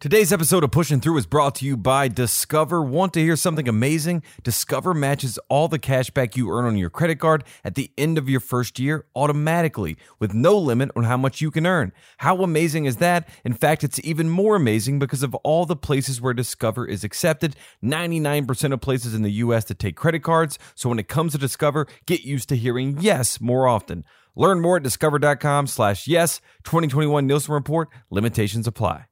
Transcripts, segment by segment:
Today's episode of Pushing Through is brought to you by Discover. Want to hear something amazing? Discover matches all the cash back you earn on your credit card at the end of your first year automatically with no limit on how much you can earn. How amazing is that? In fact, it's even more amazing because of all the places where Discover is accepted 99% of places in the US to take credit cards. So when it comes to Discover, get used to hearing yes more often. Learn more at discover.com slash yes. 2021 Nielsen Report. Limitations apply.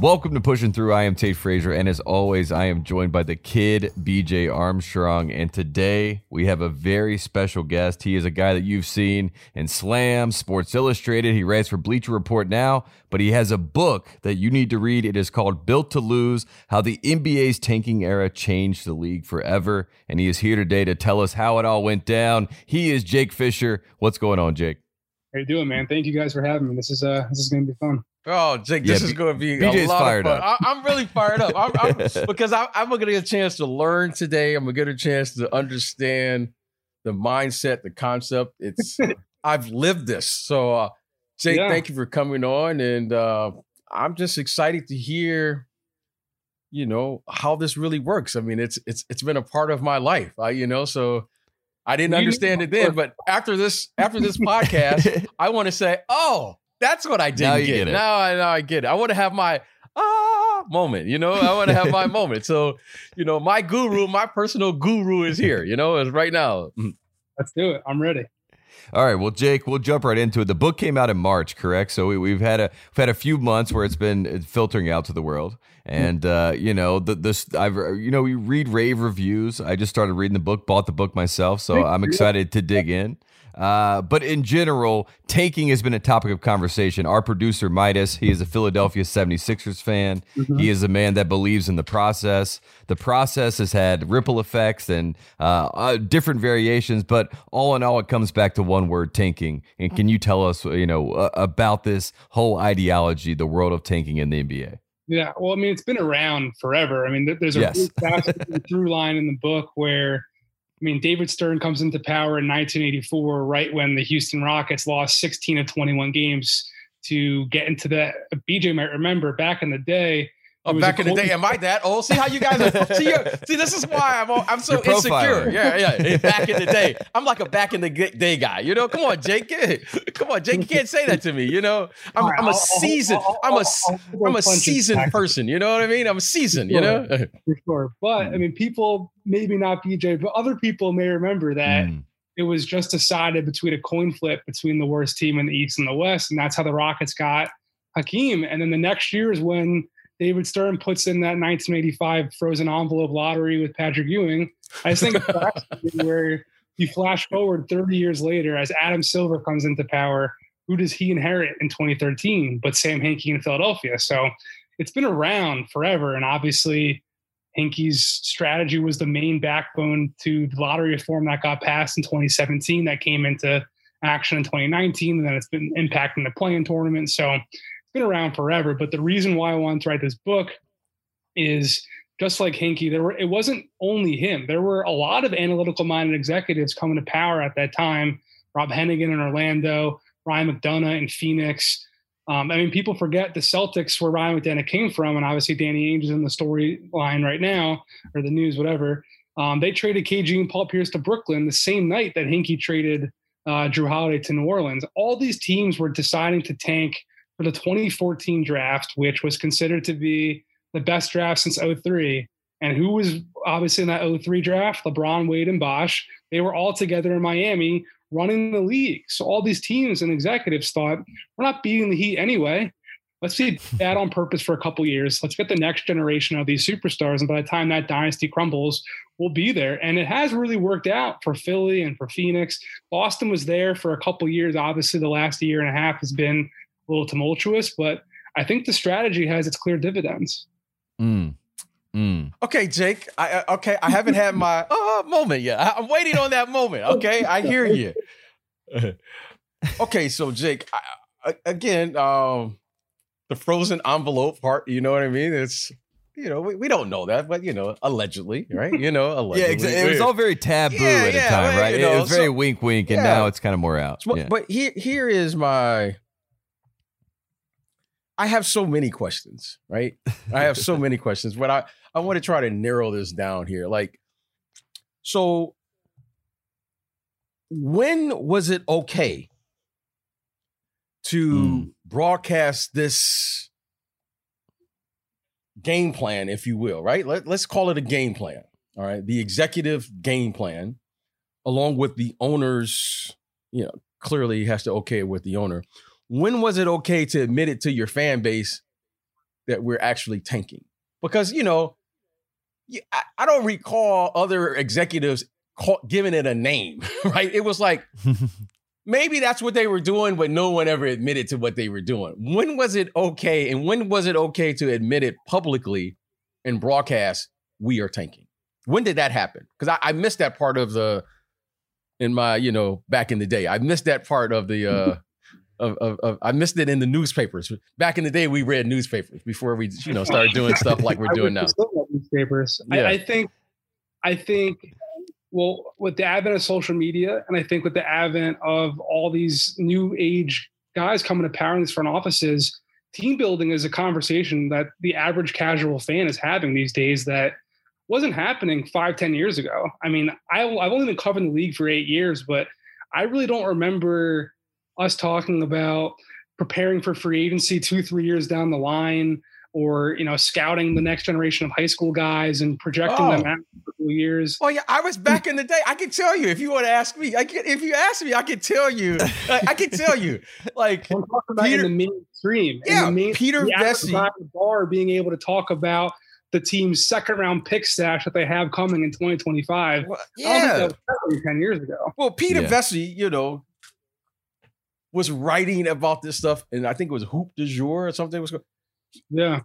Welcome to Pushing Through. I am Tate Frazier, and as always, I am joined by the kid BJ Armstrong. And today we have a very special guest. He is a guy that you've seen in Slam, Sports Illustrated. He writes for Bleacher Report now, but he has a book that you need to read. It is called Built to Lose How the NBA's Tanking Era Changed the League Forever. And he is here today to tell us how it all went down. He is Jake Fisher. What's going on, Jake? How you doing, man? Thank you guys for having me. This is uh this is gonna be fun. Oh, Jake, this yeah, is going to be BJ's a lot fired of fun. up. I, am really fired up I'm, I'm, because I, am going to get a chance to learn today. I'm going to get a chance to understand the mindset, the concept. It's I've lived this. So, uh, Jake, yeah. thank you for coming on, and uh, I'm just excited to hear, you know, how this really works. I mean, it's it's it's been a part of my life. I, you know, so I didn't understand it then, but after this after this podcast, I want to say, oh that's what I didn't get. get now I now I get it. I want to have my ah moment. You know, I want to have my moment. So, you know, my guru, my personal guru is here. You know, is right now. Mm. Let's do it. I'm ready. All right, well, Jake, we'll jump right into it. The book came out in March, correct? So we, have had a we've had a few months where it's been filtering out to the world, and uh, you know, the this I've you know we read rave reviews. I just started reading the book, bought the book myself, so I'm excited to dig in. Uh, but in general, tanking has been a topic of conversation. Our producer, Midas, he is a Philadelphia 76ers fan. Mm-hmm. He is a man that believes in the process. The process has had ripple effects and uh, uh, different variations, but all in all, it comes back to one word tanking. And can you tell us, you know, uh, about this whole ideology, the world of tanking in the NBA? Yeah, well, I mean, it's been around forever. I mean, there's a yes. through line in the book where I mean, David Stern comes into power in 1984, right when the Houston Rockets lost 16 of 21 games to get into the. BJ might remember back in the day. Oh, back in the day, am I that old? See how you guys are. See, see this is why I'm I'm so insecure. Yeah, yeah. Back in the day, I'm like a back in the day guy. You know, come on, Jake. Come on, Jake. You can't say that to me. You know, I'm, right, I'm a seasoned. I'm a I'm a seasoned person. You know what I mean? I'm a seasoned. You know, for sure. But I mean, people maybe not BJ, but other people may remember that. Mm. It was just decided between a coin flip between the worst team in the East and the West, and that's how the Rockets got Hakeem. And then the next year is when David Stern puts in that 1985 frozen envelope lottery with Patrick Ewing. I just think where you flash forward 30 years later as Adam Silver comes into power. Who does he inherit in 2013? But Sam Hinkie in Philadelphia. So it's been around forever. And obviously, Hinkie's strategy was the main backbone to the lottery reform that got passed in 2017 that came into action in 2019. And then it's been impacting the play-in tournament. So been around forever. But the reason why I wanted to write this book is just like Hinkie, there were it wasn't only him. There were a lot of analytical minded executives coming to power at that time. Rob Hennigan in Orlando, Ryan McDonough in Phoenix. Um, I mean, people forget the Celtics where Ryan McDonough came from, and obviously Danny Ainge is in the storyline right now, or the news, whatever. Um, they traded KG and Paul Pierce to Brooklyn the same night that Hinkie traded uh, Jrue Holiday to New Orleans. All these teams were deciding to tank for the 2014 draft, which was considered to be the best draft since 03. And who was obviously in that 03 draft? LeBron, Wade, and Bosh. They were all together in Miami running the league. So all these teams and executives thought, we're not beating the Heat anyway. Let's be bad on purpose for a couple years. Let's get the next generation of these superstars. And by the time that dynasty crumbles, we'll be there. And it has really worked out for Philly and for Phoenix. Boston was there for a couple years. Obviously, the last year and a half has been a little tumultuous, but I think the strategy has its clear dividends. Mm. Mm. Okay, Jake. I, okay, I haven't had my uh, moment yet. I, am waiting on that moment. Okay, I hear you. okay, so Jake, I, again, um, the frozen envelope part. You know what I mean? It's you know, we, we don't know that, but you know, allegedly, right? You know, allegedly. yeah, exactly. It was all very taboo yeah, at yeah, the time, right? You know, it was very so, wink, wink, and yeah. now it's kind of more out. So, yeah. But here, here is my. I have so many questions, right? I have so many questions, but I I want to try to narrow this down here. Like, so when was it okay to mm. broadcast this game plan, if you will, right? Let, let's call it a game plan. All right. The executive game plan, along with the owner's, you know, clearly has to okay with the owner. When was it okay to admit it to your fan base that we're actually tanking? Because, you know, I don't recall other executives giving it a name, right? It was like, maybe that's what they were doing, but no one ever admitted to what they were doing. When was it okay? And when was it okay to admit it publicly and broadcast, we are tanking? When did that happen? Because I, I, missed that part of the, in my, you know, back in the day. I missed that part of the, uh, of, of, of, I missed it in the newspapers. Back in the day, we read newspapers before we, you know, started doing stuff like we're doing now. Newspapers. Yeah. I, I think, I think well, with the advent of social media, and I think with the advent of all these new age guys coming to power in these front offices, team building is a conversation that the average casual fan is having these days that wasn't happening five, ten years ago. I mean, I, I've only been covering the league for eight years, but I really don't remember us talking about preparing for free agency two, three years down the line or you know scouting the next generation of high school guys and projecting oh. them out for years. Oh yeah, I was back in the day. I can tell you if you want to ask me. I can, if you ask me, I can tell you. I can tell you. Like I'm talking about Peter, in the mainstream. Yeah, in the main, Peter the the bar being able to talk about the team's second round pick stash that they have coming in 2025. Well, yeah, 10 years ago. Well, Peter yeah. Vecsey, you know, was writing about this stuff, and I think it was Hoop du Jour or something was going. Yeah.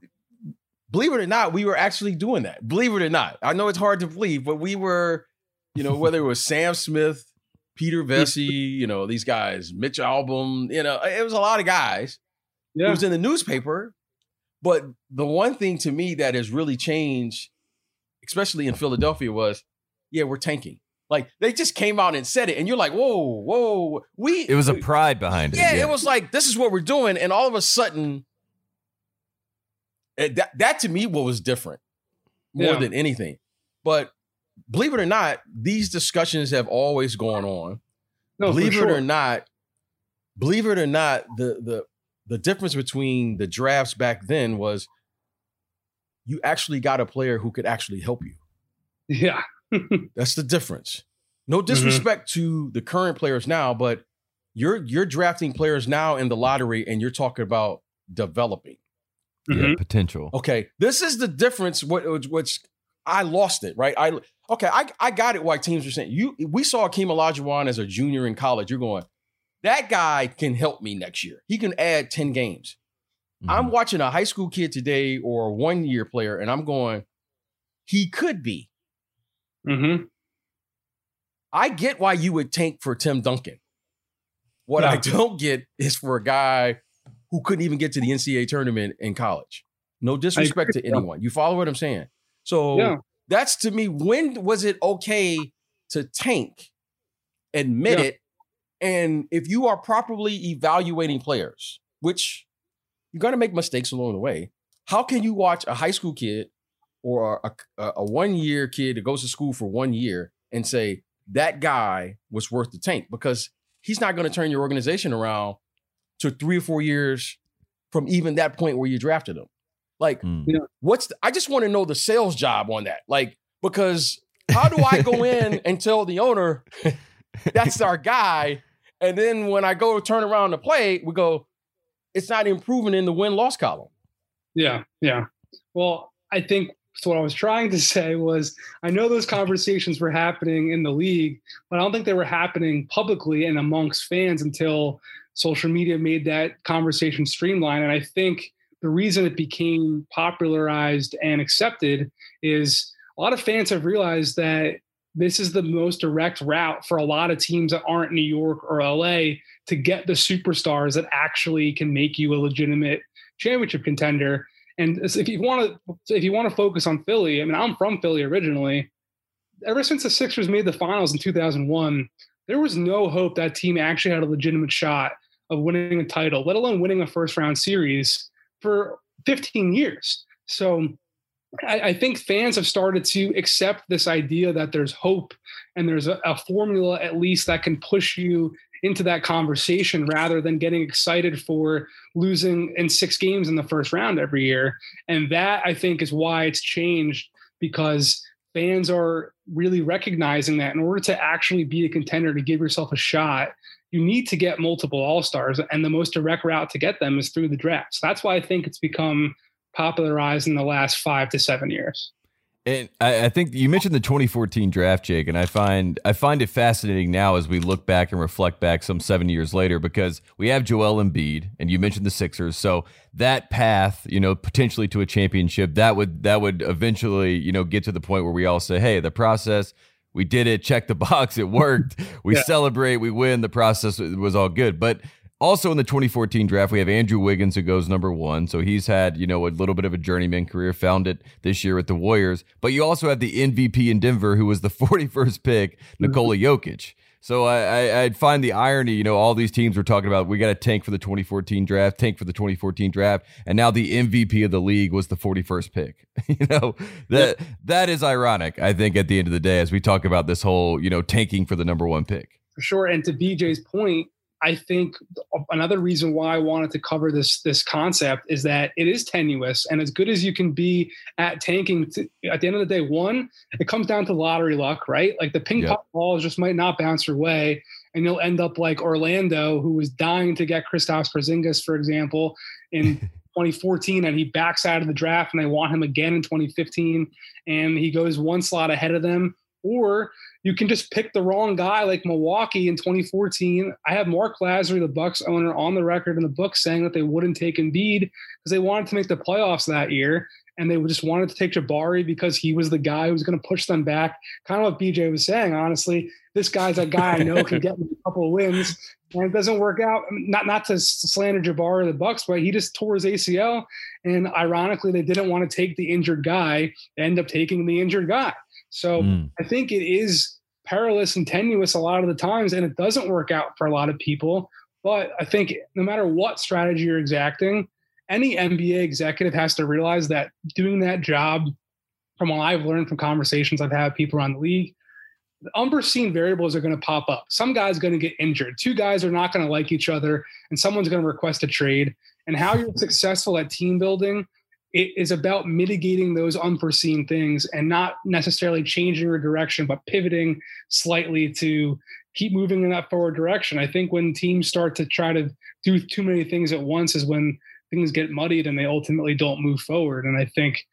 Believe it or not, we were actually doing that. Believe it or not. I know it's hard to believe, but we were, you know, whether it was Sam Smith, Peter Vecsey, you know, these guys, Mitch Albom, you know, it was a lot of guys. Yeah. It was in the newspaper. But the one thing to me that has really changed, especially in Philadelphia, was yeah, we're tanking. Like they just came out and said it, and you're like, whoa, whoa. We it was a pride behind it. Yeah, yeah, it was like this is what we're doing, and all of a sudden, eh, that that to me what was different more yeah. than anything. But believe it or not, these discussions have always gone on. No, believe it or not, believe it or not, the the the difference between the drafts back then was you actually got a player who could actually help you. Yeah. That's the difference. No mm-hmm. disrespect mm-hmm. to the current players now, but you're you're drafting players now in the lottery and you're talking about developing mm-hmm. yeah, potential. Okay, this is the difference. What which I lost it right. I okay, I I got it. Why teams are saying you? We saw Akeem Olajuwon as a junior in college. You're going, that guy can help me next year. He can add ten games. Mm-hmm. I'm watching a high school kid today or a one year player, and I'm going, he could be. Hmm. I get why you would tank for Tim Duncan. What. I don't get is for a guy who couldn't even get to the NCAA tournament in college. No disrespect to anyone. You follow what I'm saying? So yeah. that's to me, when was it okay to tank, admit yeah. it? And if you are properly evaluating players, which you're going to make mistakes along the way, how can you watch a high school kid or a, a, a one year kid that goes to school for one year and say, that guy was worth the tank? Because he's not going to turn your organization around to three or four years from even that point where you drafted him. Like, mm. what's the, I just want to know the sales job on that. Like, because how do I go in and tell the owner that's our guy? And then when I go turn around to play, we go, it's not improving in the win loss column. Yeah, yeah. Well, I think So what I was trying to say was, I know those conversations were happening in the league, but I don't think they were happening publicly and amongst fans until social media made that conversation streamlined. And I think the reason it became popularized and accepted is a lot of fans have realized that this is the most direct route for a lot of teams that aren't New York or LA to get the superstars that actually can make you a legitimate championship contender. And if you want to, if you want to focus on Philly, I mean, I'm from Philly originally. Ever since the Sixers made the finals in 2001, there was no hope that team actually had a legitimate shot of winning a title, let alone winning a first round series for 15 years. So I, I, think fans have started to accept this idea that there's hope and there's a, a formula at least that can push you into that conversation rather than getting excited for losing in six games in the first round every year. And that I think is why it's changed because fans are really recognizing that in order to actually be a contender to give yourself a shot, you need to get multiple all stars, and the most direct route to get them is through the draft. So that's why I think it's become popularized in the last five to seven years. And I, I, think you mentioned the 2014 draft, Jake, and I find I find it fascinating now as we look back and reflect back some seven years later because we have Joel Embiid, and you mentioned the Sixers, so that path, you know, potentially to a championship, that would that would eventually, you know, get to the point where we all say, hey, the process we did it, check the box, it worked. We yeah. celebrate, we win. The process was all good. But also in the 2014 draft, we have Andrew Wiggins who goes number one. So he's had, you know, a little bit of a journeyman career, found it this year with the Warriors. But you also have the MVP in Denver who was the 41st pick, Nikola Jokic. So I, I would find the irony, you know, all these teams were talking about we got a tank for the 2014 draft, tank for the 2014 draft, and now the MVP of the league was the 41st pick. you know that that is ironic. I think at the end of the day, as we talk about this whole, you know, tanking for the number one pick. For sure, and to BJ's point, I think another reason why I wanted to cover this this concept is that it is tenuous, and as good as you can be at tanking, to, at the end of the day, one, it comes down to lottery luck, right? Like the ping yep. pong balls just might not bounce your way, and you'll end up like Orlando, who was dying to get Kristaps Porzingis, for example, in 2014, and he backs out of the draft, and they want him again in 2015, and he goes one slot ahead of them, or you can just pick the wrong guy like Milwaukee in 2014. I have Mark Lasry, the Bucks owner, on the record in the book saying that they wouldn't take Embiid because they wanted to make the playoffs that year. And they just wanted to take Jabari because he was the guy who was going to push them back. Kind of what BJ was saying, honestly. This guy's a guy I know can get me a couple of wins. And it doesn't work out. Not not to slander Jabari or the Bucks, but he just tore his ACL. And ironically, they didn't want to take the injured guy. They end up taking the injured guy. So mm. I think it is perilous and tenuous a lot of the times, and it doesn't work out for a lot of people. But I think no matter what strategy you're exacting, any NBA executive has to realize that doing that job, from what I've learned from conversations I've had with people around the league, the unforeseen variables are going to pop up. Some guy's going to get injured. Two guys are not going to like each other, and someone's going to request a trade. And how you're successful at team building it is about mitigating those unforeseen things and not necessarily changing your direction, but pivoting slightly to keep moving in that forward direction. I think when teams start to try to do too many things at once is when things get muddied and they ultimately don't move forward. And I think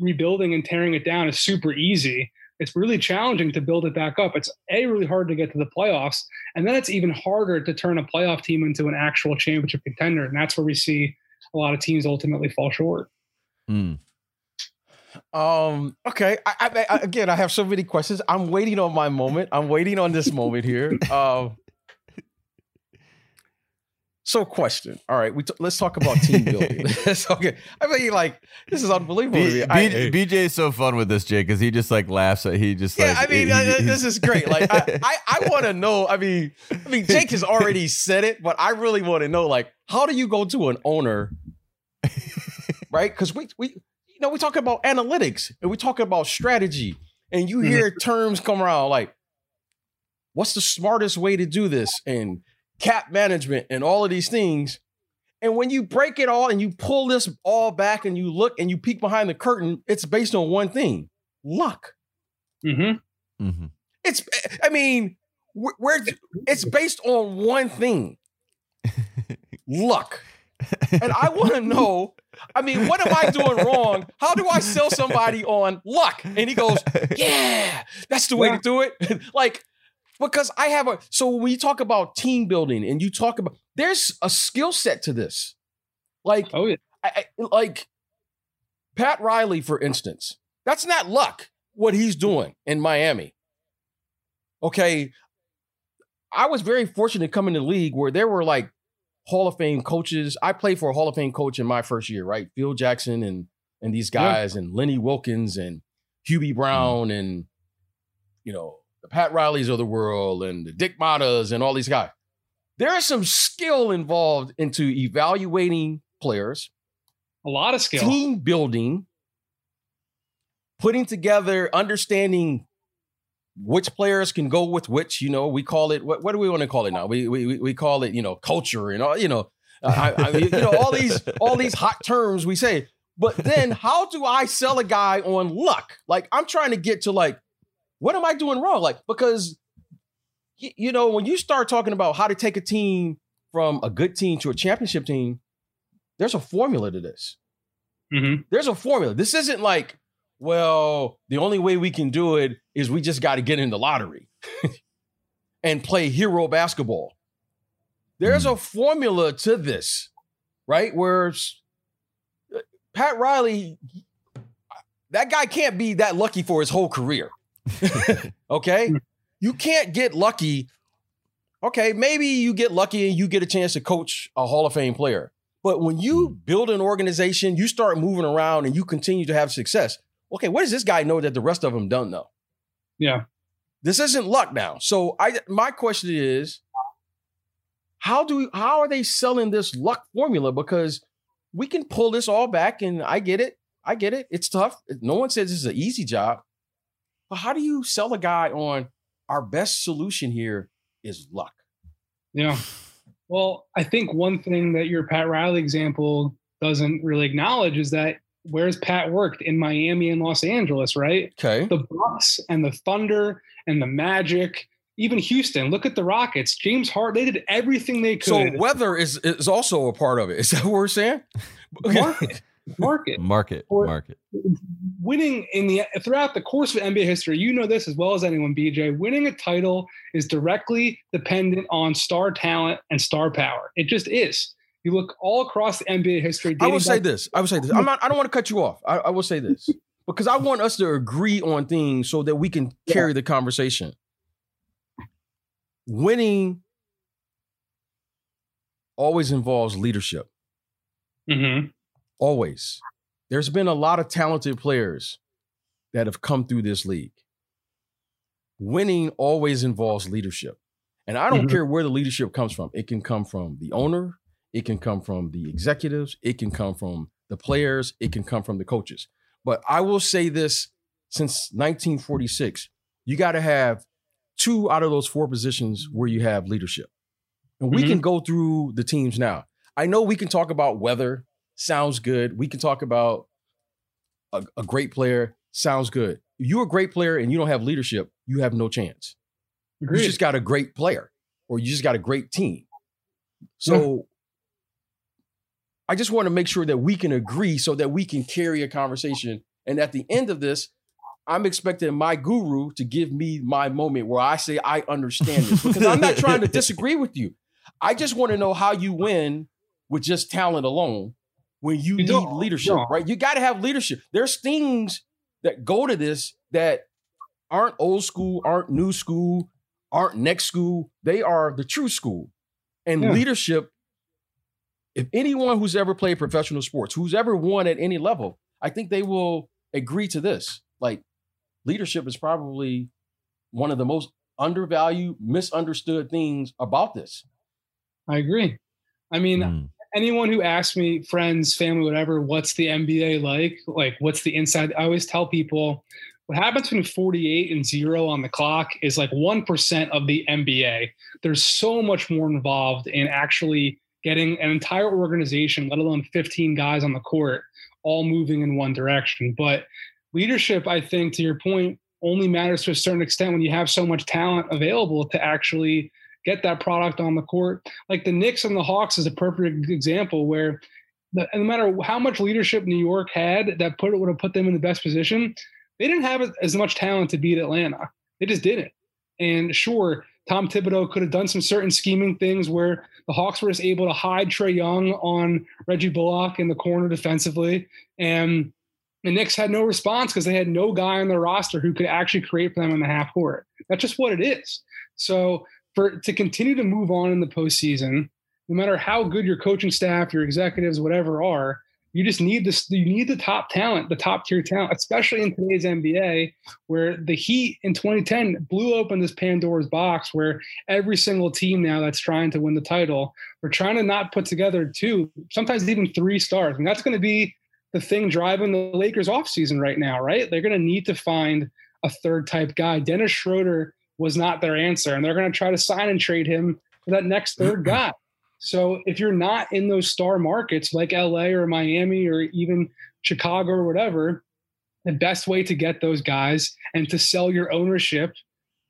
rebuilding and tearing it down is super easy. It's really challenging to build it back up. It's a really hard to get to the playoffs, and then it's even harder to turn a playoff team into an actual championship contender. And that's where we see a lot of teams ultimately fall short. Mm. Um. Okay. I, I, I, again, I have so many questions. I'm waiting on my moment. I'm waiting on this moment here. Um. So, question. All right, we t- let's talk about team building. okay, I mean, like this is unbelievable. B- B- BJ is so fun with this, Jay, because he just like laughs at. He just yeah. Like, I mean, he, uh, this is great. Like, I, I, I want to know. I mean, I mean, Jake has already said it, but I really want to know, like, how do you go to an owner right? Because we we you know we talk about analytics and we talk about strategy, and you hear mm-hmm. terms come around like, what's the smartest way to do this, and cap management, and all of these things. And when you break it all and you pull this all back and you look and you peek behind the curtain, it's based on one thing: luck. Mm-hmm. Mm-hmm. It's, I mean, where it's based on one thing: luck. And I want to know, I mean, what am I doing wrong? How do I sell somebody on luck? And he goes, Yeah, that's the way yeah. to do it. like, because I have a so when you talk about team building and you talk about there's a skill set to this. Like, oh yeah, I, I, like Pat Riley, for instance, that's not luck what he's doing in Miami. Okay, I was very fortunate to come in the league where there were like Hall of Fame coaches. I played for a Hall of Fame coach in my first year, right? Phil Jackson and and these guys yeah. and Lenny Wilkins and Hubie Brown mm. and you know the Pat Rileys of the world and the Dick Mottas and all these guys. There is some skill involved into evaluating players. A lot of skill. Team building, putting together, understanding which players can go with which. You know, we call it what, what do we want to call it now? We we we call it you know culture and all you know. I, I, you know all these all these hot terms we say. But then, how do I sell a guy on luck? Like I'm trying to get to like what am I doing wrong? Like, because, you know, when you start talking about how to take a team from a good team to a championship team, there's a formula to this. Mm-hmm. There's a formula. This isn't like, well, the only way we can do it is we just got to get in the lottery and play hero basketball. There's mm-hmm. a formula to this, right? Where uh, Pat Riley, that guy can't be that lucky for his whole career. okay? You can't get lucky. Okay, maybe you get lucky and you get a chance to coach a Hall of Fame player. But when you hmm. build an organization, you start moving around and you continue to have success. Okay, what does this guy know that the rest of them don't know? Yeah. This isn't luck now. So I my question is how do we, how are they selling this luck formula because we can pull this all back and I get it. I get it. It's tough. No one says this is an easy job. But how do you sell a guy on our best solution here is luck? Yeah. Well, I think one thing that your Pat Riley example doesn't really acknowledge is that where's Pat worked in Miami and Los Angeles, right? Okay. The Bucks and the Thunder and the Magic, even Houston. Look at the Rockets. James Hart, they did everything they could. So weather is is also a part of it. Is that what we're saying? Market. market. Market. market. Winning in the throughout the course of NBA history, you know this as well as anyone, BJ. Winning a title is directly dependent on star talent and star power. It just is. You look all across the NBA history. I will say this. I will say this. I'm not. I don't want to cut you off. I, I will say this because I want us to agree on things so that we can carry yeah. the conversation. Winning always involves leadership. Mm-hmm. Always. There's been a lot of talented players that have come through this league. Winning always involves leadership. And I don't mm-hmm. care where the leadership comes from. It can come from the owner, it can come from the executives, it can come from the players, it can come from the coaches. But I will say this since 1946, you got to have two out of those four positions where you have leadership. And we mm-hmm. can go through the teams now. I know we can talk about weather sounds good. We can talk about a, a great player, sounds good. You're a great player and you don't have leadership, you have no chance. Agreed. You just got a great player or you just got a great team. So. I just want to make sure that we can agree so that we can carry a conversation. And at the end of this, I'm expecting my guru to give me my moment where I say I understand this because I'm not trying to disagree with you. I just want to know how you win with just talent alone when you, you need leadership, right? You got to have leadership. There's things that go to this that aren't old school, aren't new school, aren't next school. They are the true school. And yeah. leadership, if anyone who's ever played professional sports, who's ever won at any level, I think they will agree to this. Like, leadership is probably one of the most undervalued, misunderstood things about this. I agree. I mean, mm anyone who asks me, friends, family, whatever, what's the NBA like? Like, what's the inside? I always tell people what happens between 48 and zero on the clock is like 1% of the NBA. There's so much more involved in actually getting an entire organization, let alone 15 guys on the court, all moving in one direction. But leadership, I think, to your point, only matters to a certain extent when you have so much talent available to actually get that product on the court. Like the Knicks and the Hawks is a perfect example where no matter how much leadership New York had that put would have put them in the best position, they didn't have as much talent to beat Atlanta. They just didn't. And sure, Tom Thibodeau could have done some certain scheming things where the Hawks were just able to hide Trae Young on Reggie Bullock in the corner defensively. And the Knicks had no response because they had no guy on their roster who could actually create for them in the half court. That's just what it is. So for to continue to move on in the postseason, no matter how good your coaching staff, your executives, whatever are, you just need this. You need the top talent, the top tier talent, especially in today's NBA, where the Heat in 2010 blew open this Pandora's box, where every single team now that's trying to win the title, we're trying to not put together two, sometimes even three stars, and that's going to be the thing driving the Lakers offseason right now, right? They're going to need to find a third type guy. Dennis Schroeder was not their answer, and they're going to try to sign and trade him for that next third guy. So if you're not in those star markets like LA or Miami or even Chicago or whatever, the best way to get those guys and to sell your ownership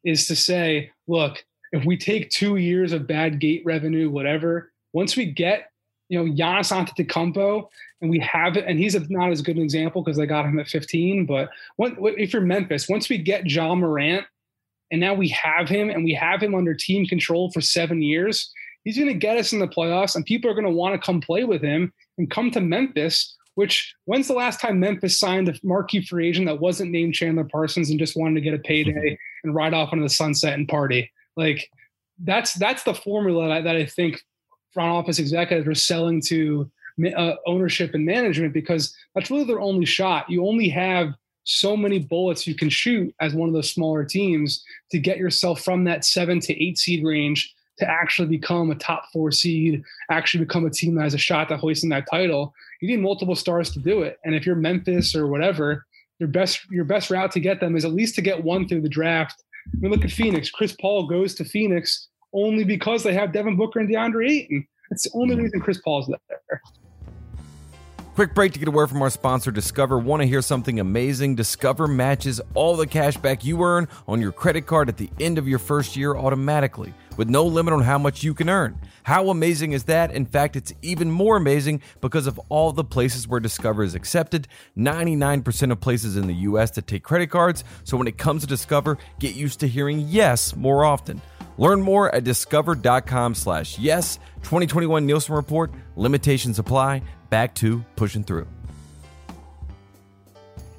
is to say, look, if we take two years of bad gate revenue, whatever, once we get, you know, Giannis Antetokounmpo and we have it, and he's not as good an example because they got him at 15, but when, if you're Memphis, once we get Ja Morant and now we have him and we have him under team control for seven years, he's going to get us in the playoffs and people are going to want to come play with him and come to Memphis. Which when's the last time Memphis signed a marquee free agent that wasn't named Chandler Parsons and just wanted to get a payday and ride off into the sunset and party? Like that's that's the formula that, that I think front office executives are selling to uh, ownership and management because that's really their only shot. You only have so many bullets you can shoot as one of those smaller teams to get yourself from that seven to eight seed range to actually become a top four seed, actually become a team that has a shot at hoisting that title. You need multiple stars to do it. And if you're Memphis or whatever, your best your best route to get them is at least to get one through the draft. I mean, look at Phoenix. Chris Paul goes to Phoenix only because they have Devin Booker and DeAndre Ayton. That's the only mm-hmm. reason Chris Paul's there. Quick break to get a word from our sponsor, Discover. Want to hear something amazing? Discover matches all the cash back you earn on your credit card at the end of your first year automatically, with no limit on how much you can earn. How amazing is that? In fact, it's even more amazing because of all the places where Discover is accepted 99% of places in the US that take credit cards. So when it comes to Discover, get used to hearing yes more often. Learn more at discover.com slash yes. 2021 Nielsen Report. Limitations apply back to pushing through.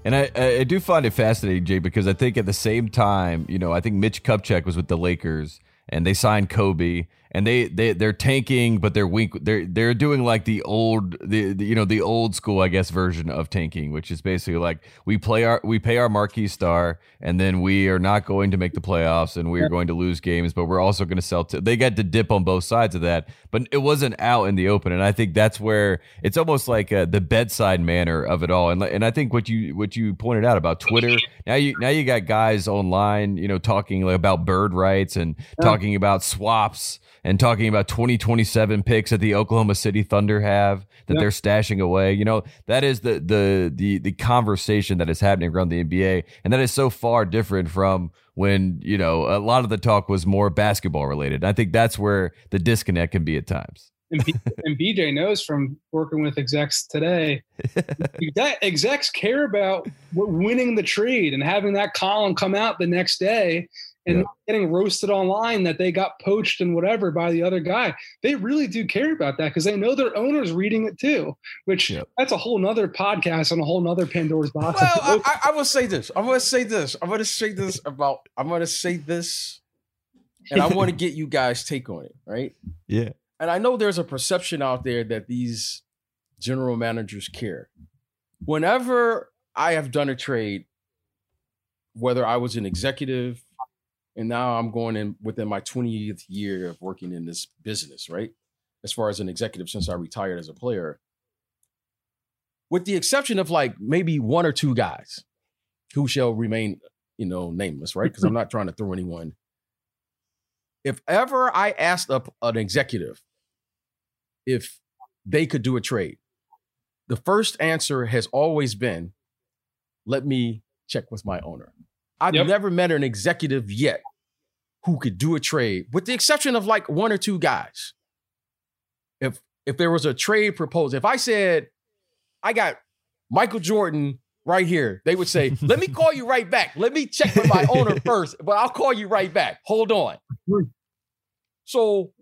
And I, I do find it fascinating, Jay, because I think at the same time, you know, I think Mitch Kupchak was with the Lakers and they signed Kobe and they they they're tanking, but they're weak. They're they're doing like the old the, the, you know the old school I guess version of tanking, which is basically like we play our we pay our marquee star, and then we are not going to make the playoffs, and we are going to lose games, but we're also going to sell. T- they got to dip on both sides of that, but it wasn't out in the open, and I think that's where it's almost like uh, the bedside manner of it all, and and I think what you what you pointed out about Twitter now you now you got guys online, you know, talking about bird rights and talking about swaps and talking about 2027 picks that the Oklahoma City Thunder have that yep. they're stashing away. You know, that is the the the the conversation that is happening around the NBA and that is so far different from when, you know, a lot of the talk was more basketball related. I think that's where the disconnect can be at times. and, B- and BJ knows from working with execs today, that execs care about winning the trade and having that column come out the next day and yeah. getting roasted online that they got poached and whatever by the other guy. They really do care about that because they know their owner's reading it too, which that's a whole nother podcast and a whole nother Pandora's box. Well, I, I, will say this. I'm going to say this. I'm going to say this about, I'm going to say this and I want to get you guys take on it. Right. Yeah. And I know there's a perception out there that these general managers care. Whenever I have done a trade, whether I was an executive and now I'm going in within my 20th year of working in this business, right? As far as an executive since I retired as a player. With the exception of like maybe one or two guys who shall remain, you know, nameless, right? Because I'm not trying to throw anyone. If ever I asked up an executive if they could do a trade, the first answer has always been, let me check with my owner. I've yep. never met an executive yet who could do a trade, with the exception of like one or two guys. If if there was a trade proposal, if I said I got Michael Jordan right here, they would say, "Let me call you right back. Let me check with my owner first, but I'll call you right back. Hold on." So,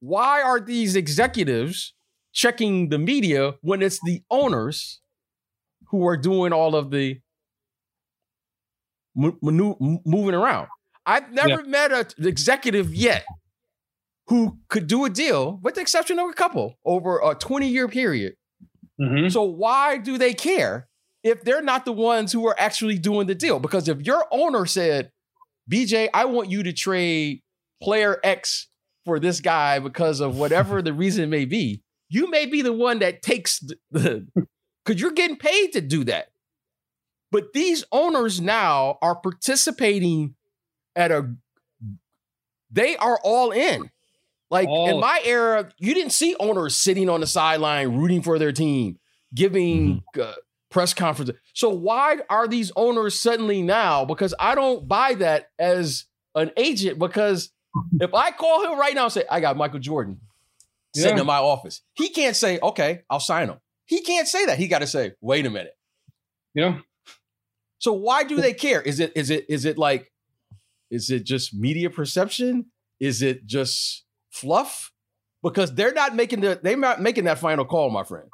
why are these executives checking the media when it's the owners who are doing all of the moving around? I've never yeah. met an executive yet who could do a deal, with the exception of a couple, over a 20 year period. Mm-hmm. So why do they care if they're not the ones who are actually doing the deal? Because if your owner said, BJ, I want you to trade player X for this guy because of whatever the reason may be, you may be the one that takes the, because you're getting paid to do that. But these owners now are participating at a they are all in. Like all. in my era, you didn't see owners sitting on the sideline rooting for their team, giving mm-hmm. uh, press conferences. So why are these owners suddenly now? Because I don't buy that as an agent. Because if I call him right now and say I got Michael Jordan sitting in my office, he can't say okay, I'll sign him. He can't say that. He got to say, wait a minute. Yeah. So why do they care? Is it is it is it like is it just media perception? Is it just fluff? Because they're not making the they're not making that final call, my friend.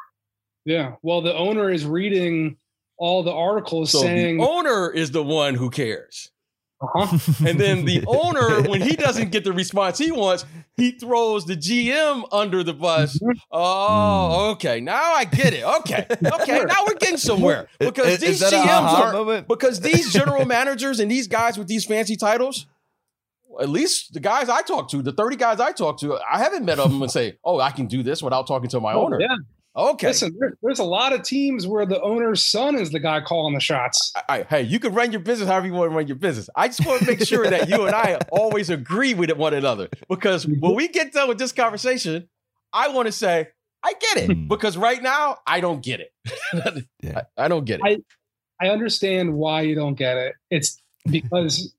Yeah. Well, the owner is reading all the articles so saying the owner is the one who cares. Uh-huh. and then the owner, when he doesn't get the response he wants, he throws the GM under the bus. Mm-hmm. Oh, okay. Now I get it. Okay. Okay. Now we're getting somewhere. Because is, these is GMs are because these general managers and these guys with these fancy titles, at least the guys I talk to, the 30 guys I talk to, I haven't met of them and say, Oh, I can do this without talking to my oh, owner. Yeah. Okay. Listen, there, there's a lot of teams where the owner's son is the guy calling the shots. I, I, hey, you can run your business however you want to run your business. I just want to make sure that you and I always agree with one another because when we get done with this conversation, I want to say, I get it. Hmm. because right now, I don't get it. yeah. I, I, don't get it. I, I understand why you don't get it. It's because,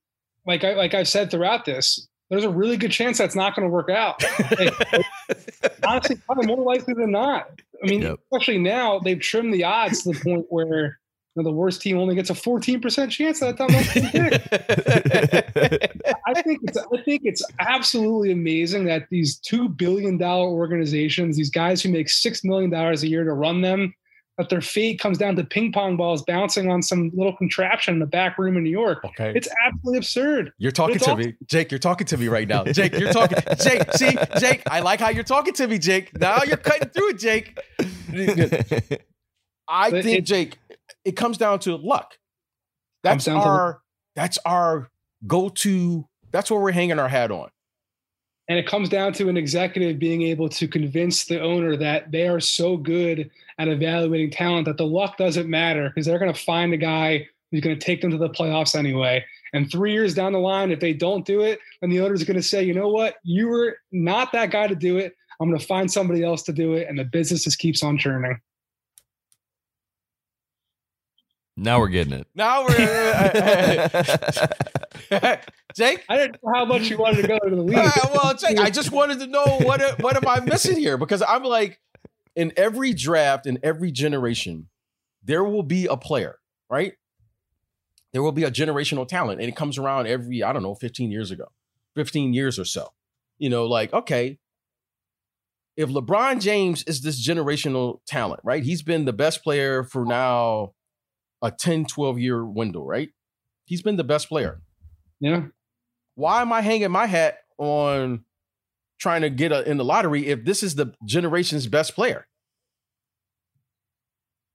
like I like I've said throughout this, there's a really good chance that's not going to work out. honestly, probably more likely than not. I mean, yep. especially now they've trimmed the odds to the point where you know, the worst team only gets a 14% chance that time. I think it's I think it's absolutely amazing that these two billion dollar organizations, these guys who make six million dollars a year to run them, that their fate comes down to ping pong balls bouncing on some little contraption in the back room in New York. Okay. It's absolutely absurd. You're talking to me. Jake, you're talking to me right now. Jake, you're talking. Jake, see, Jake, I like how you're talking to me, Jake. Now you're cutting through it, Jake. I but think, it, Jake, it comes down to luck. That's our that's our go-to, that's what we're hanging our hat on. And it comes down to an executive being able to convince the owner that they are so good at evaluating talent that the luck doesn't matter because they're going to find a guy who's going to take them to the playoffs anyway. And three years down the line, if they don't do it, then the owner's going to say, you know what, you were not that guy to do it. I'm going to find somebody else to do it. And the business just keeps on churning. Now we're getting it. Now we're Jake. I didn't know how much you wanted to go to the league. Uh, well, Jake, I just wanted to know what what am I missing here because I'm like, in every draft in every generation, there will be a player, right? There will be a generational talent, and it comes around every I don't know, 15 years ago, 15 years or so. You know, like okay, if LeBron James is this generational talent, right? He's been the best player for now a 10, 12 year window, right? He's been the best player. Yeah. Why am I hanging my hat on trying to get a, in the lottery if this is the generation's best player?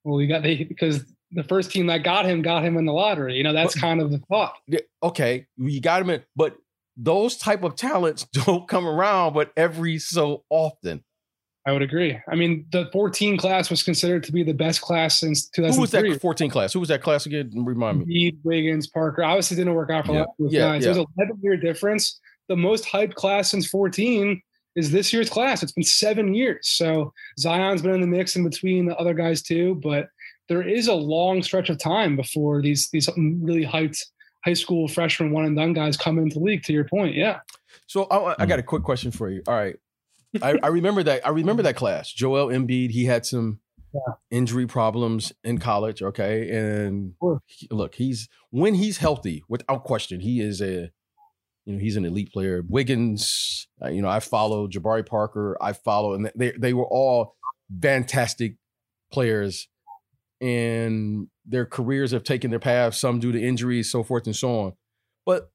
Well, you got the because the first team that got him got him in the lottery. You know, that's but, kind of the thought. Okay, you got him in, but those type of talents don't come around but every so often. I would agree. I mean, the 14 class was considered to be the best class since 2003. Who was that 14 class? Who was that class again? Remind me. Reed, Wiggins, Parker. Obviously, didn't work out for yeah. a lot of yeah, guys. Yeah. There's 11 year difference. The most hyped class since 14 is this year's class. It's been seven years. So Zion's been in the mix in between the other guys too, but there is a long stretch of time before these these really hyped high school freshman one and done guys come into the league. To your point, yeah. So I, I got a quick question for you. All right, I, I remember that. I remember that class. Joel Embiid. He had some yeah. injury problems in college. Okay, and sure. he, look, he's when he's healthy, without question, he is a you know he's an elite player. Wiggins, uh, you know, I follow Jabari Parker. I follow, and they they were all fantastic players, and their careers have taken their paths. Some due to injuries, so forth and so on. But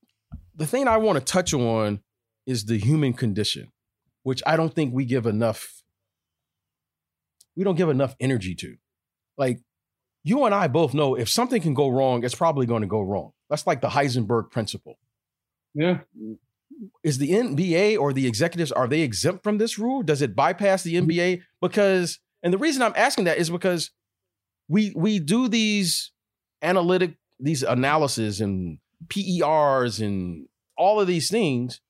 the thing I want to touch on is the human condition, which I don't think we give enough we don't give enough energy to. Like you and I both know if something can go wrong, it's probably going to go wrong. That's like the Heisenberg principle. Yeah. Is the NBA or the executives are they exempt from this rule? Does it bypass the NBA? Mm-hmm. Because and the reason I'm asking that is because we we do these analytic these analysis and PERs and all of these things,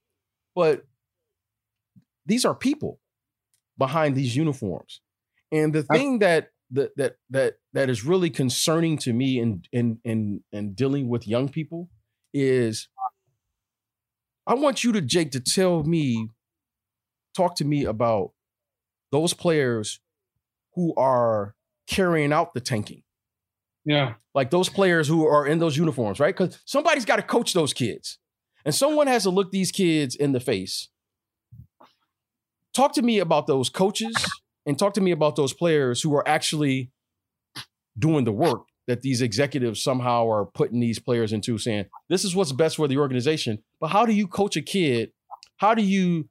but these are people behind these uniforms. And the thing that that that that that is really concerning to me in in in in dealing with young people is I want you to Jake to tell me talk to me about those players who are carrying out the tanking. Yeah. Like those players who are in those uniforms, right? Cuz somebody's got to coach those kids. And someone has to look these kids in the face. Talk to me about those coaches and talk to me about those players who are actually doing the work that these executives somehow are putting these players into saying this is what's best for the organization. But how do you coach a kid? How do you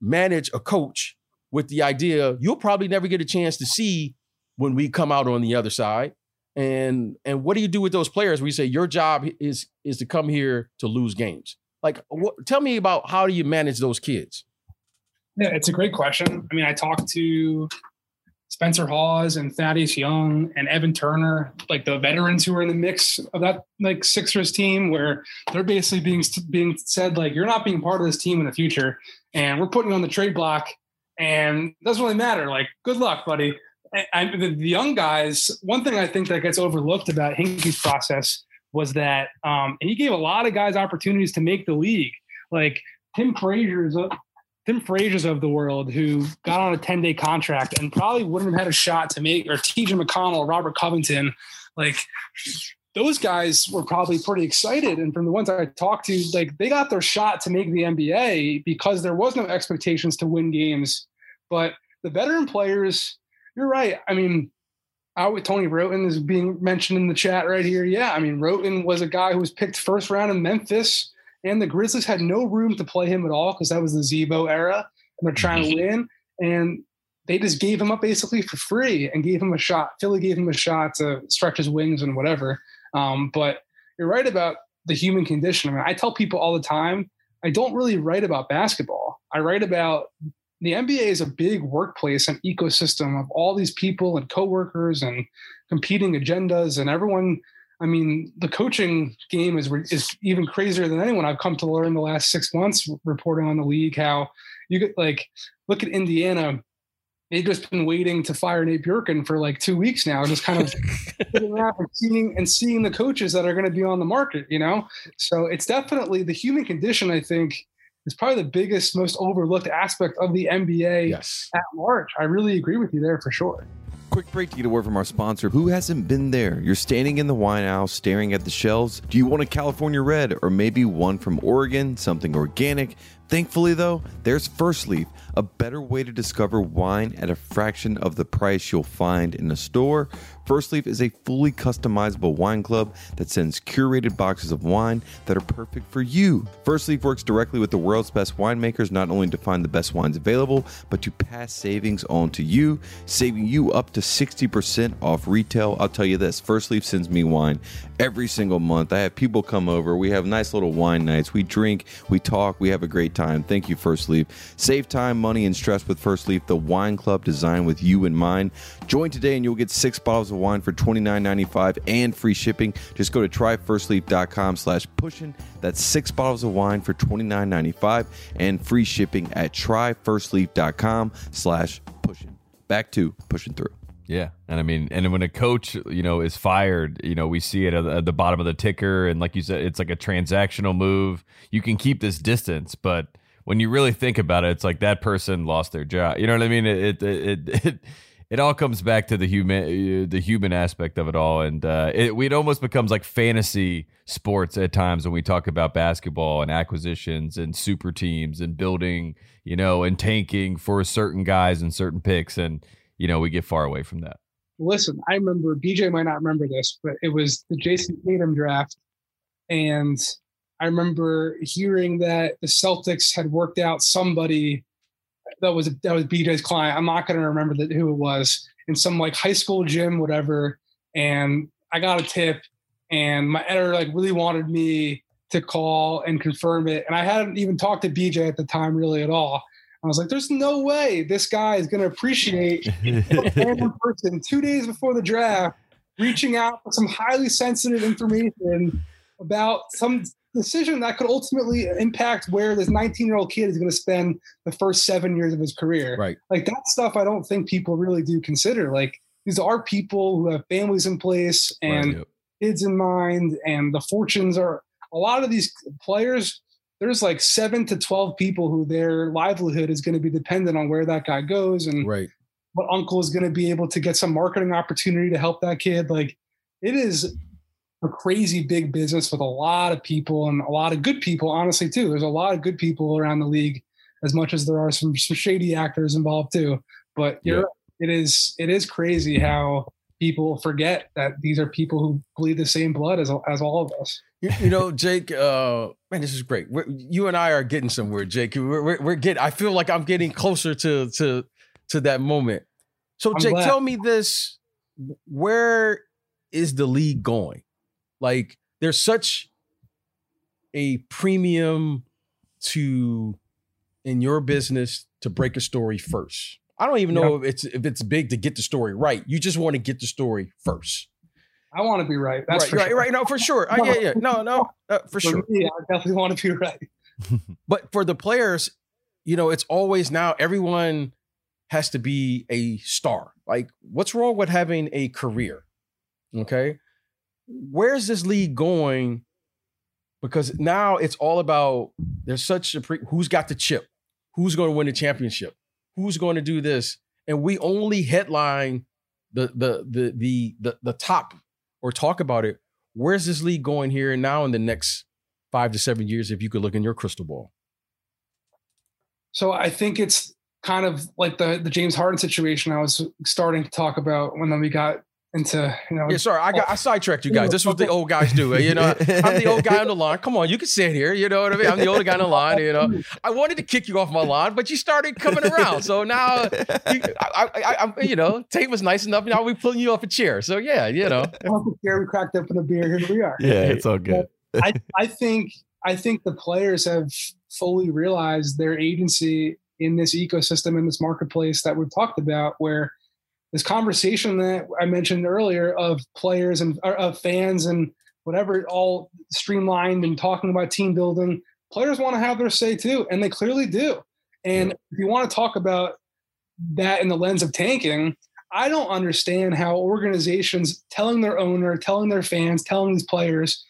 manage a coach with the idea you'll probably never get a chance to see when we come out on the other side. And and what do you do with those players where you say your job is is to come here to lose games? Like what, tell me about how do you manage those kids? Yeah, it's a great question. I mean, I talked to Spencer Hawes and Thaddeus Young and Evan Turner, like the veterans who are in the mix of that like Sixers team, where they're basically being being said like you're not being part of this team in the future, and we're putting you on the trade block, and it doesn't really matter. Like, good luck, buddy. And, the, the, young guys, one thing I think that gets overlooked about Hinkie's process was that um, he gave a lot of guys opportunities to make the league. Like Tim Frazier is a, Tim Frazier's of the world who got on a 10 day contract and probably wouldn't have had a shot to make, or TJ McConnell, Robert Covington, like those guys were probably pretty excited. And from the ones I talked to, like they got their shot to make the NBA because there was no expectations to win games. But the veteran players, you're right. I mean, out with Tony Wroten is being mentioned in the chat right here. Yeah, I mean, Wroten was a guy who was picked first round in Memphis and the Grizzlies had no room to play him at all because that was the Z-Bo era, and they're trying to mm-hmm. win. And they just gave him up basically for free and gave him a shot. Philly gave him a shot to stretch his wings and whatever. Um, but you're right about the human condition. I mean, I tell people all the time, I don't really write about basketball. I write about the NBA is a big workplace and ecosystem of all these people and coworkers and competing agendas and everyone I mean, the coaching game is is even crazier than anyone I've come to learn the last six months reporting on the league. How you get like look at Indiana. They've just been waiting to fire Nate Bjorkgren for like two weeks now, just kind of and seeing and seeing the coaches that are going to be on the market. You know, so it's definitely the human condition. I think is probably the biggest, most overlooked aspect of the NBA yes. at large. I really agree with you there for sure. Quick break to get a word from our sponsor. Who hasn't been there? You're standing in the wine aisle staring at the shelves. Do you want a California red or maybe one from Oregon, something organic? Thankfully, though, there's First Leaf, a better way to discover wine at a fraction of the price you'll find in a store. First Leaf is a fully customizable wine club that sends curated boxes of wine that are perfect for you. First Leaf works directly with the world's best winemakers, not only to find the best wines available, but to pass savings on to you, saving you up to 60% off retail. I'll tell you this First Leaf sends me wine every single month. I have people come over. We have nice little wine nights. We drink, we talk, we have a great time. Thank you, First Leaf. Save time, money, and stress with First Leaf, the wine club designed with you in mind. Join today and you'll get six bottles of wine for $29.95 and free shipping. Just go to tryfirstleaf.com slash pushing. That's six bottles of wine for $29.95 and free shipping at tryfirstleaf.com slash pushing. Back to pushing through. Yeah, and I mean, and when a coach, you know, is fired, you know, we see it at the bottom of the ticker, and like you said, it's like a transactional move. You can keep this distance, but when you really think about it, it's like that person lost their job. You know what I mean? It it it it, it all comes back to the human the human aspect of it all, and uh, it it almost becomes like fantasy sports at times when we talk about basketball and acquisitions and super teams and building, you know, and tanking for certain guys and certain picks and you know, we get far away from that. Listen, I remember BJ might not remember this, but it was the Jayson Tatum draft. And I remember hearing that the Celtics had worked out somebody that was that was BJ's client. I'm not going to remember the, who it was in some like high school gym, whatever. And I got a tip, and my editor like really wanted me to call and confirm it. And I hadn't even talked to BJ at the time really at all. I was like, there's no way this guy is going to appreciate a random person two days before the draft reaching out for some highly sensitive information about some decision that could ultimately impact where this 19 year old kid is going to spend the first seven years of his career. Right. Like that stuff, I don't think people really do consider. Like these are people who have families in place and right, yep. kids in mind, and the fortunes are a lot of these players there's like seven to 12 people who their livelihood is going to be dependent on where that guy goes and right. what uncle is going to be able to get some marketing opportunity to help that kid. Like it is a crazy big business with a lot of people and a lot of good people, honestly, too. There's a lot of good people around the league as much as there are some, some shady actors involved too. But yeah. it is, it is crazy how people forget that these are people who bleed the same blood as, as all of us. You, you know, Jake, uh, man, this is great. We're, you and I are getting somewhere, Jake. We're, we're, we're, getting, I feel like I'm getting closer to, to, to that moment. So I'm Jake, glad. tell me this, where is the league going? Like there's such a premium to in your business to break a story first. I don't even know if it's if it's big to get the story right. You just want to get the story first. I want to be right. That's right, right, sure. right. No, for sure. I yeah, yeah. No, no, uh, for, for sure. Me, I definitely want to be right. but for the players, you know, it's always now everyone has to be a star. Like, what's wrong with having a career? Okay, where's this league going? Because now it's all about there's such a pre- who's got the chip, who's going to win the championship, who's going to do this, and we only headline the the the the the, the top or talk about it. Where's this league going here and now in the next five to seven years? If you could look in your crystal ball. So I think it's kind of like the the James Harden situation I was starting to talk about when we got into you know. Yeah, sorry, I got I sidetracked you guys. This is what the old guys do. Eh, you know, I'm the old guy on the line. Come on, you can sit here. You know what I mean? I'm the old guy on the line. You know, I wanted to kick you off my lawn, but you started coming around. So now, you, I, I, I, you know, Tate was nice enough. Now we pulling you off a chair. So yeah, you know, chair we cracked up in a beer. Here we are. Yeah, it's all good. I I think I think the players have fully realized their agency in this ecosystem in this marketplace that we've talked about, where this conversation that I mentioned earlier of players and of fans and whatever, all streamlined and talking about team building. Players want to have their say too, and they clearly do. And if you want to talk about that in the lens of tanking, I don't understand how organizations telling their owner, telling their fans, telling these players,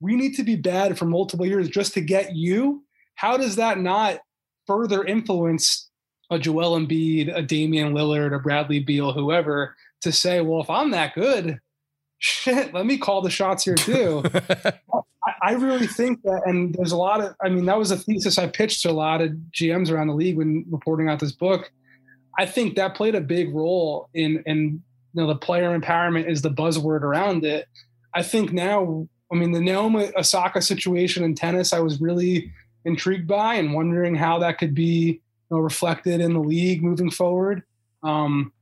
we need to be bad for multiple years just to get you. How does that not further influence a Joel Embiid, a Damian Lillard, a Bradley Beal, whoever, to say, well, if I'm that good, shit, let me call the shots here too. I, really think that, and there's a lot of, I mean, that was a thesis I pitched to a lot of GMs around the league when reporting out this book. I think that played a big role in, in you know, the player empowerment is the buzzword around it. I think now, I mean, the Naomi Osaka situation in tennis, I was really intrigued by and wondering how that could be know, reflected in the league moving forward. Um,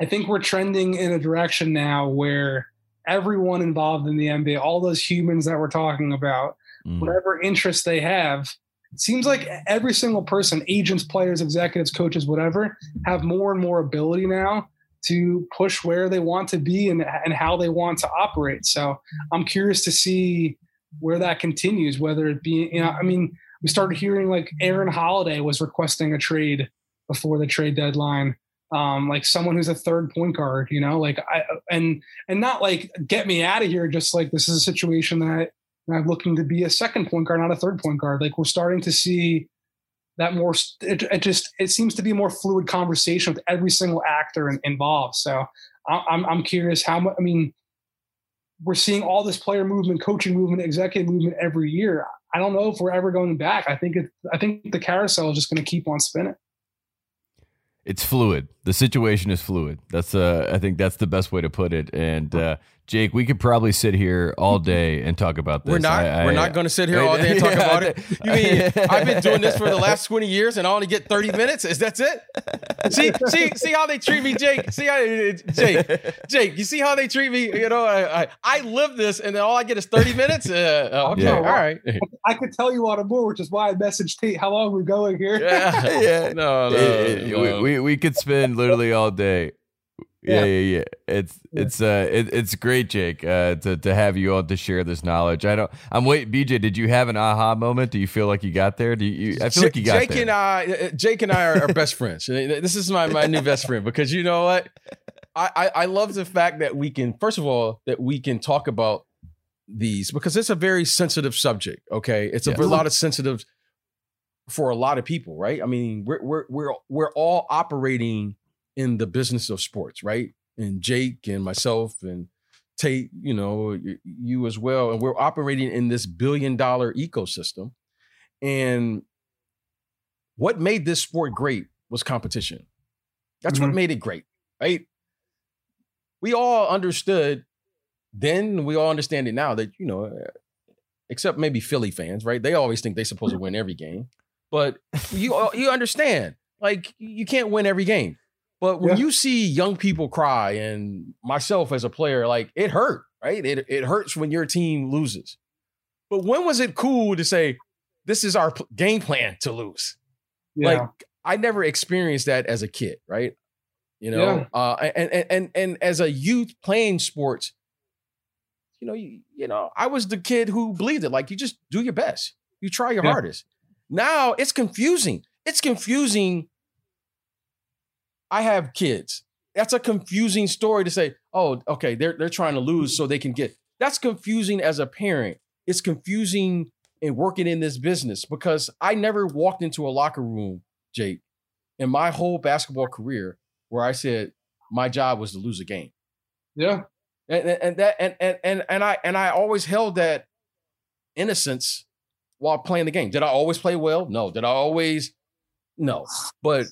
I think we're trending in a direction now where everyone involved in the NBA, all those humans that we're talking about, mm. whatever interest they have, it seems like every single person, agents, players, executives, coaches, whatever, have more and more ability now to push where they want to be and, and how they want to operate. So I'm curious to see where that continues, whether it be, you know, I mean, we started hearing like Aaron Holiday was requesting a trade before the trade deadline. um, like someone who's a third point guard, you know, like I and and not like get me out of here. Just like this is a situation that I'm looking to be a second point guard, not a third point guard. Like we're starting to see that more. It, it just it seems to be a more fluid conversation with every single actor in, involved. So I'm I'm curious how much. I mean, we're seeing all this player movement, coaching movement, executive movement every year. I don't know if we're ever going back. I think it. I think the carousel is just going to keep on spinning it's fluid. The situation is fluid. That's uh, I think that's the best way to put it. And uh, Jake, we could probably sit here all day and talk about this. We're not. I, we're not going to sit here all day and talk yeah, about it. You mean I've been doing this for the last twenty years and I only get thirty minutes? Is that's it? See, see, see how they treat me, Jake. See how Jake, Jake. You see how they treat me? You know, I I, I live this, and then all I get is thirty minutes. Uh, okay, yeah. all right. I could tell you on a board, which is why I messaged Tate how long we're going here. Yeah, yeah. No, no, it, no. We, we we could spend literally all day. Yeah, yeah, yeah. It's yeah. it's uh it, it's great, Jake, uh, to to have you on to share this knowledge. I don't. I'm waiting. BJ, did you have an aha moment? Do you feel like you got there? Do you? I feel J- like you got Jake there. and I, uh, uh, Jake and I are, are best friends. This is my my new best friend because you know what? I, I I love the fact that we can first of all that we can talk about these because it's a very sensitive subject. Okay, it's a, a lot of sensitive for a lot of people, right? I mean, we're we're we're we're all operating in the business of sports, right? And Jake and myself and Tate, you know, you as well. And we're operating in this billion dollar ecosystem. And what made this sport great was competition. That's mm-hmm. what made it great, right? We all understood then, we all understand it now that, you know, except maybe Philly fans, right? They always think they're supposed to win every game. But you you understand, like you can't win every game. But when yeah. you see young people cry, and myself as a player, like it hurt, right? It it hurts when your team loses. But when was it cool to say, "This is our game plan to lose"? Yeah. Like I never experienced that as a kid, right? You know, yeah. uh, and, and and and as a youth playing sports, you know, you, you know, I was the kid who believed it. Like you just do your best, you try your hardest. Now it's confusing. It's confusing I have kids. That's a confusing story to say, oh, okay, they're they're trying to lose so they can get. That's confusing as a parent. It's confusing in working in this business because I never walked into a locker room, Jake, in my whole basketball career where I said my job was to lose a game. Yeah. And, and that and, and and and I and I always held that innocence while playing the game. Did I always play well? No. Did I always? No. But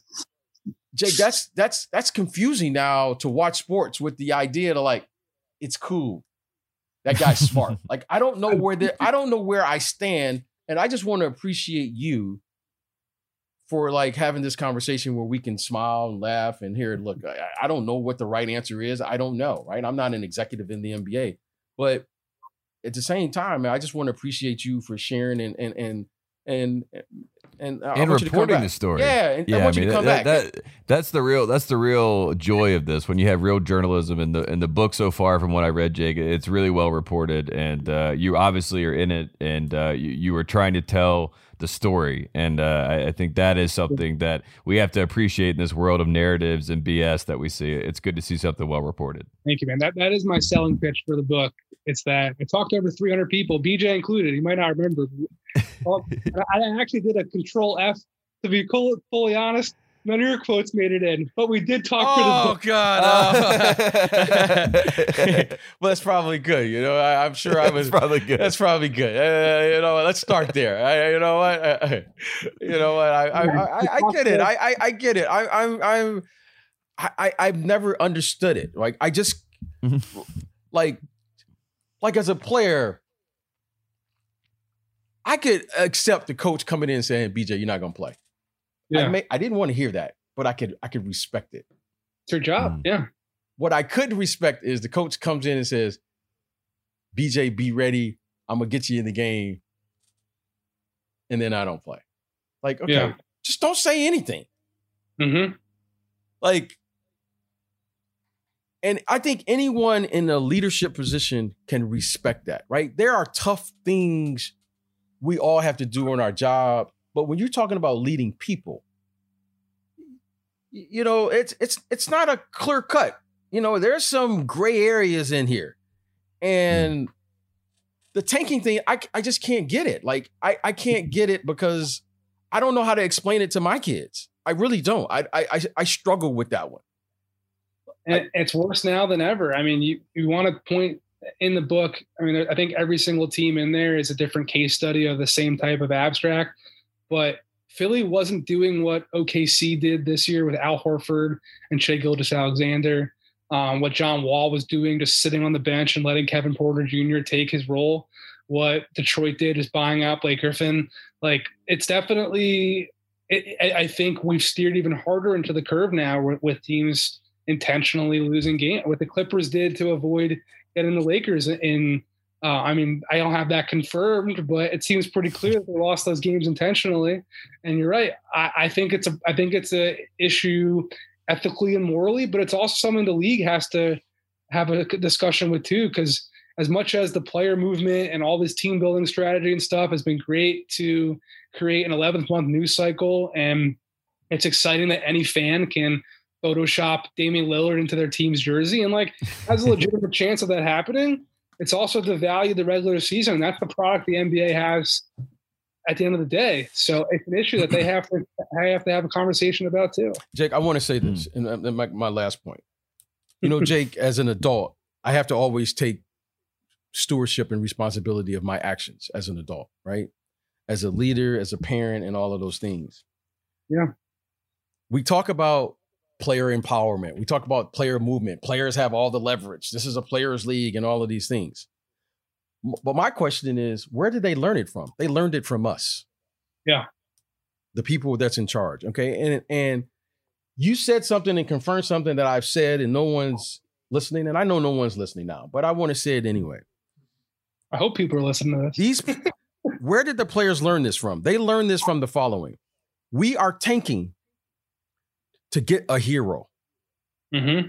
Jake, that's that's that's confusing now to watch sports with the idea to like, it's cool. That guy's smart. like I don't know where the I don't know where I stand, and I just want to appreciate you for like having this conversation where we can smile and laugh and hear. Look, I, I don't know what the right answer is. I don't know. Right? I'm not an executive in the NBA, but at the same time, I just want to appreciate you for sharing and and and and and uh, and reporting the story. Yeah, and yeah. I, I mean, that, that, that's the real that's the real joy of this. When you have real journalism and the and the book so far, from what I read, Jake, it's really well reported, and uh, you obviously are in it, and uh, you you were trying to tell the story, and uh, I, I, think that is something that we have to appreciate in this world of narratives and BS that we see. It's good to see something well reported. Thank you, man. That that is my selling pitch for the book. It's that I talked to over 300 people, BJ included. You might not remember. well, I actually did a control F to be fully honest. None of your quotes made it in, but we did talk oh, for the book. God. well, that's probably good. You know, I, am sure I was that's probably good. That's probably good. Uh, you know, let's start there. I, you know what? I, you know what? I, I, I, I get it. I, I, I get it. I, I'm, I'm, I, I've never understood it. Like, I just, like, like as a player, I could accept the coach coming in and saying, "BJ, you're not gonna play." Yeah. I, may, I didn't want to hear that, but I could I could respect it. It's your job. Mm. Yeah. What I could respect is the coach comes in and says, "BJ, be ready. I'm gonna get you in the game," and then I don't play. Like, okay, yeah. just don't say anything. Mm-hmm. Like, and I think anyone in a leadership position can respect that, right? There are tough things we all have to do on our job. But when you're talking about leading people, you know, it's it's it's not a clear cut. You know, there's some gray areas in here. And hmm. the tanking thing, I, I just can't get it. Like I, I can't get it because I don't know how to explain it to my kids. I really don't. I I I struggle with that one. And it's worse now than ever. I mean, you you want to point in the book. I mean, I think every single team in there is a different case study of the same type of abstract, but Philly wasn't doing what OKC did this year with Al Horford and Shai Gilgeous-Alexander. Um, what John Wall was doing, just sitting on the bench and letting Kevin Porter Jr. take his role. What Detroit did is buying out Blake Griffin. Like it's definitely, it, I think we've steered even harder into the curve now with, with teams intentionally losing game. What the Clippers did to avoid getting the Lakers in uh, I mean, I don't have that confirmed, but it seems pretty clear that they lost those games intentionally. And you're right. I, I think it's a I think it's a issue ethically and morally, but it's also something the league has to have a discussion with too. Because as much as the player movement and all this team building strategy and stuff has been great to create an 11th month news cycle, and it's exciting that any fan can Photoshop Damian Lillard into their team's jersey and like has a legitimate chance of that happening it's also the value of the regular season. That's the product the NBA has at the end of the day. So it's an issue that they have to have to have a conversation about too. Jake, I want to say this, mm. and my, my last point. You know, Jake, as an adult, I have to always take stewardship and responsibility of my actions as an adult, right? As a leader, as a parent, and all of those things. Yeah. We talk about player empowerment. We talk about player movement. Players have all the leverage. This is a players league and all of these things. But my question is, where did they learn it from? They learned it from us. Yeah. The people that's in charge. Okay. And and you said something and confirmed something that I've said and no one's listening. And I know no one's listening now, but I want to say it anyway. I hope people are listening to this. These where did the players learn this from? They learned this from the following. We are tanking to get a hero. Mm-hmm.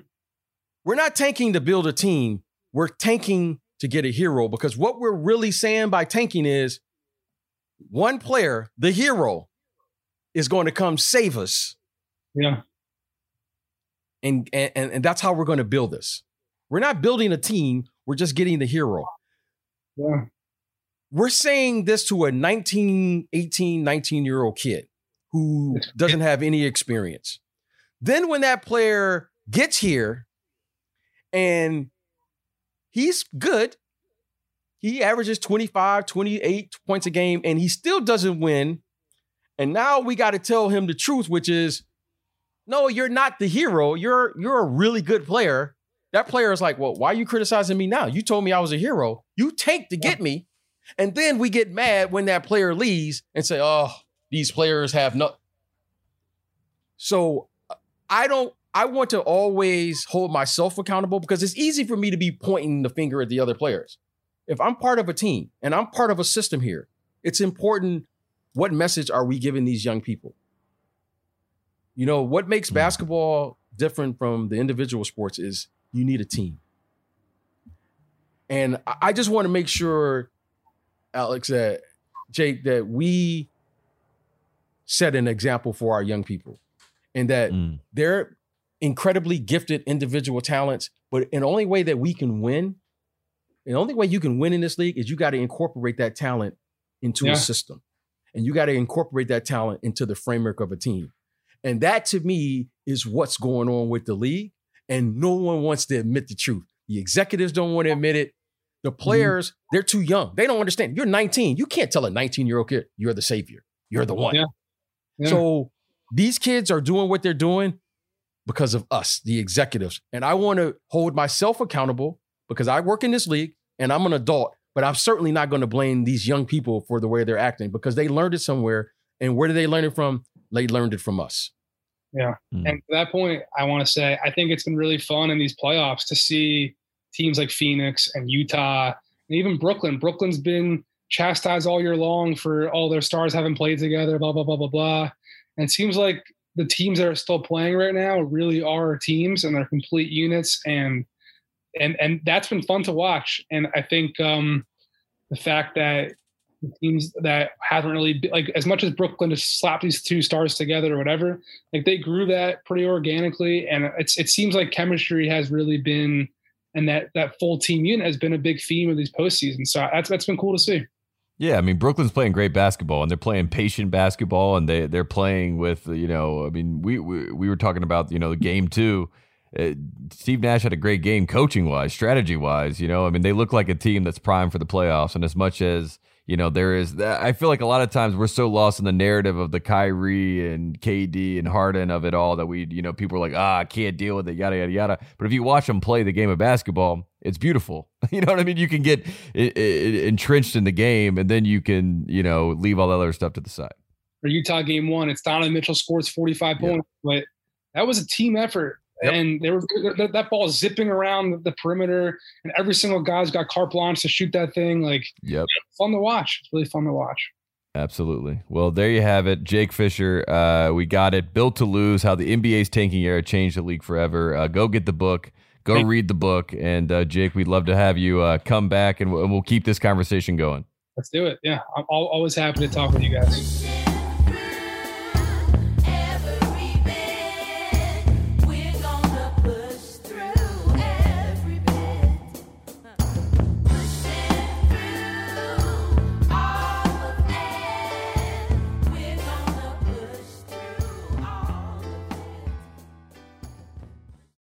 We're not tanking to build a team. We're tanking to get a hero because what we're really saying by tanking is one player, the hero, is going to come save us. Yeah. And, and, and that's how we're going to build this. We're not building a team, we're just getting the hero. Yeah. We're saying this to a 19, 18, 19 year old kid who doesn't have any experience. Then when that player gets here and he's good, he averages 25, 28 points a game and he still doesn't win. And now we got to tell him the truth, which is no, you're not the hero. You're you're a really good player. That player is like, well, why are you criticizing me now? You told me I was a hero. You take to get me. And then we get mad when that player leaves and say, oh, these players have no. So I don't I want to always hold myself accountable because it's easy for me to be pointing the finger at the other players. If I'm part of a team and I'm part of a system here, it's important what message are we giving these young people? You know, what makes hmm. basketball different from the individual sports is you need a team. And I just want to make sure, Alex, that Jake, that we set an example for our young people and that mm. they're incredibly gifted individual talents. But in the only way that we can win, the only way you can win in this league is you got to incorporate that talent into yeah. a system. And you got to incorporate that talent into the framework of a team. And that to me is what's going on with the league. And no one wants to admit the truth. The executives don't want to admit it. The mm-hmm. players, mm they're too young. They don't understand. You're 19. You can't tell a 19 year old kid, you're the savior. You're the one. Yeah. Yeah. So these kids are doing what they're doing because of us, the executives. And I want to hold myself accountable because I work in this league and I'm an adult, but I'm certainly not going to blame these young people for the way they're acting because they learned it somewhere. And where did they learn it from? They learned it from us. Yeah. Mm. And to that point, I want to say I think it's been really fun in these playoffs to see teams like Phoenix and Utah and even Brooklyn. Brooklyn's been chastised all year long for all their stars haven't played together, blah, blah, blah, blah, blah. And it seems like the teams that are still playing right now really are teams and they're complete units and and and that's been fun to watch. And I think um, the fact that teams that haven't really been, like as much as Brooklyn just slapped these two stars together or whatever. Like they grew that pretty organically, and it's it seems like chemistry has really been, and that that full team unit has been a big theme of these postseasons. So that's that's been cool to see. Yeah, I mean Brooklyn's playing great basketball and they're playing patient basketball and they they're playing with you know I mean we we, we were talking about you know the game two. Uh, Steve Nash had a great game coaching wise, strategy wise. You know, I mean they look like a team that's primed for the playoffs. And as much as you know, there is that. I feel like a lot of times we're so lost in the narrative of the Kyrie and KD and Harden of it all that we, you know, people are like, ah, I can't deal with it, yada yada yada. But if you watch them play the game of basketball, it's beautiful. You know what I mean? You can get it, it, entrenched in the game, and then you can, you know, leave all that other stuff to the side. For Utah game one, it's Donovan Mitchell scores 45 points, but that was a team effort. Yep. And they were that, that ball zipping around the perimeter, and every single guy's got carte blanche to shoot that thing. Like, yep, fun to watch. It's really fun to watch. Absolutely. Well, there you have it, Jake Fisher. Uh, we got it. Built to lose: How the NBA's tanking era changed the league forever. Uh, go get the book. Go Thank read the book. And uh, Jake, we'd love to have you uh, come back, and we'll, and we'll keep this conversation going. Let's do it. Yeah, I'm always happy to talk with you guys.